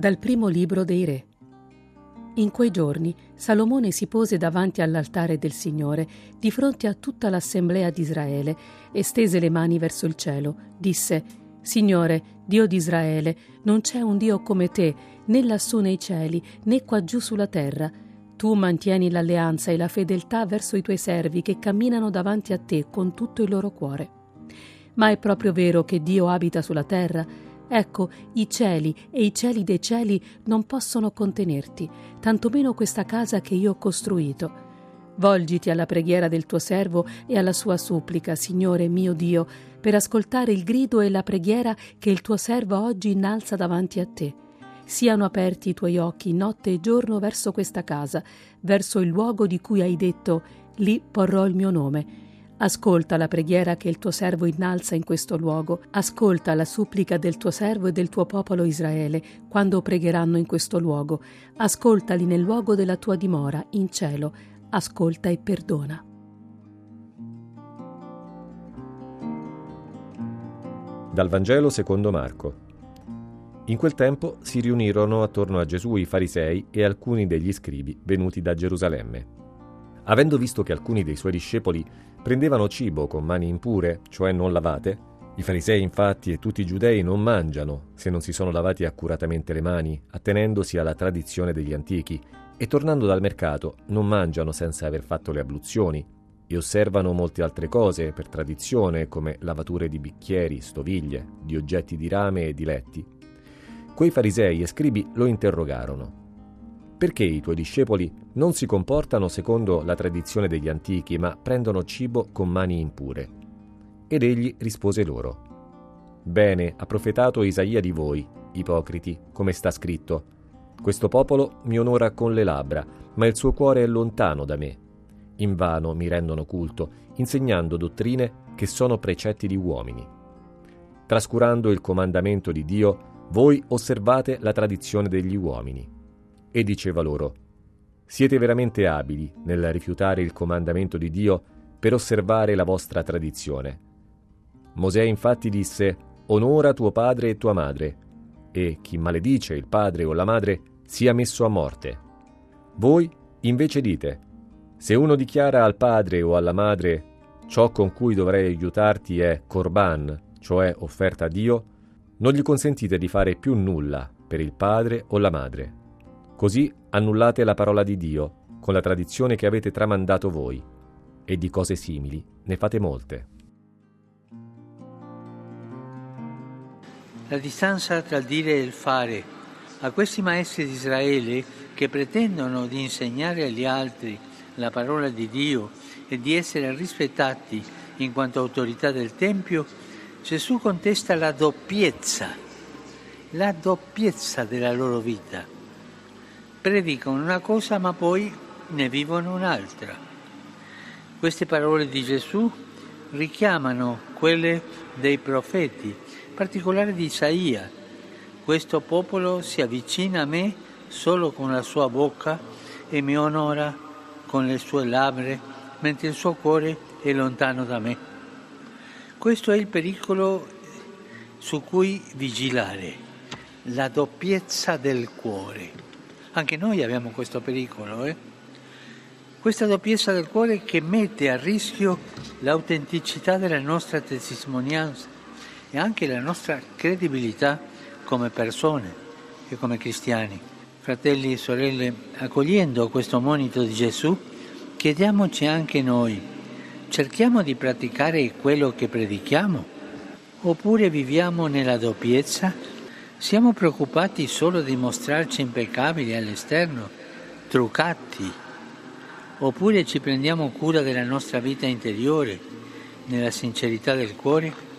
Dal primo libro dei Re. In quei giorni Salomone si pose davanti all'altare del Signore, di fronte a tutta l'assemblea di Israele, e stese le mani verso il cielo. Disse: Signore, Dio di Israele, non c'è un Dio come te, né lassù nei cieli, né qua giù sulla terra. Tu mantieni l'alleanza e la fedeltà verso i tuoi servi che camminano davanti a te con tutto il loro cuore. Ma è proprio vero che Dio abita sulla terra? Ecco, i cieli e i cieli dei cieli non possono contenerti, tantomeno questa casa che io ho costruito. Volgiti alla preghiera del tuo servo e alla sua supplica, Signore mio Dio, per ascoltare il grido e la preghiera che il tuo servo oggi innalza davanti a te. Siano aperti i tuoi occhi notte e giorno verso questa casa, verso il luogo di cui hai detto, lì porrò il mio nome Ascolta la preghiera che il tuo servo innalza in questo luogo, ascolta la supplica del tuo servo e del tuo popolo Israele quando pregheranno in questo luogo, ascoltali nel luogo della tua dimora, in cielo, ascolta e perdona. Dal Vangelo secondo Marco. In quel tempo si riunirono attorno a Gesù i farisei e alcuni degli scribi venuti da Gerusalemme. Avendo visto che alcuni dei suoi discepoli prendevano cibo con mani impure, cioè non lavate, i farisei infatti e tutti i giudei non mangiano se non si sono lavati accuratamente le mani, attenendosi alla tradizione degli antichi, e tornando dal mercato non mangiano senza aver fatto le abluzioni, e osservano molte altre cose per tradizione, come lavature di bicchieri, stoviglie, di oggetti di rame e di letti. Quei farisei e scribi lo interrogarono perché i tuoi discepoli non si comportano secondo la tradizione degli antichi, ma prendono cibo con mani impure? Ed egli rispose loro, Bene, ha profetato Isaia di voi, ipocriti, come sta scritto, questo popolo mi onora con le labbra, ma il suo cuore è lontano da me. Invano mi rendono culto, insegnando dottrine che sono precetti di uomini. Trascurando il comandamento di Dio, voi osservate la tradizione degli uomini e diceva loro, Siete veramente abili nel rifiutare il comandamento di Dio per osservare la vostra tradizione. Mosè infatti disse, Onora tuo padre e tua madre, e chi maledice il padre o la madre sia messo a morte. Voi invece dite, se uno dichiara al padre o alla madre ciò con cui dovrei aiutarti è corban, cioè offerta a Dio, non gli consentite di fare più nulla per il padre o la madre. Così annullate la parola di Dio con la tradizione che avete tramandato voi, e di cose simili ne fate molte. La distanza tra il dire e il fare a questi maestri di Israele che pretendono di insegnare agli altri la parola di Dio e di essere rispettati in quanto autorità del Tempio, Gesù contesta la doppiezza, la doppiezza della loro vita predicano una cosa ma poi ne vivono un'altra. Queste parole di Gesù richiamano quelle dei profeti, in particolare di Isaia. Questo popolo si avvicina a me solo con la sua bocca e mi onora con le sue labbra, mentre il suo cuore è lontano da me. Questo è il pericolo su cui vigilare, la doppiezza del cuore. Anche noi abbiamo questo pericolo, eh? Questa doppiezza del cuore che mette a rischio l'autenticità della nostra testimonianza e anche la nostra credibilità come persone e come cristiani. Fratelli e sorelle, accogliendo questo monito di Gesù, chiediamoci anche noi, cerchiamo di praticare quello che predichiamo? Oppure viviamo nella doppiezza siamo preoccupati solo di mostrarci impeccabili all'esterno, truccati, oppure ci prendiamo cura della nostra vita interiore, nella sincerità del cuore?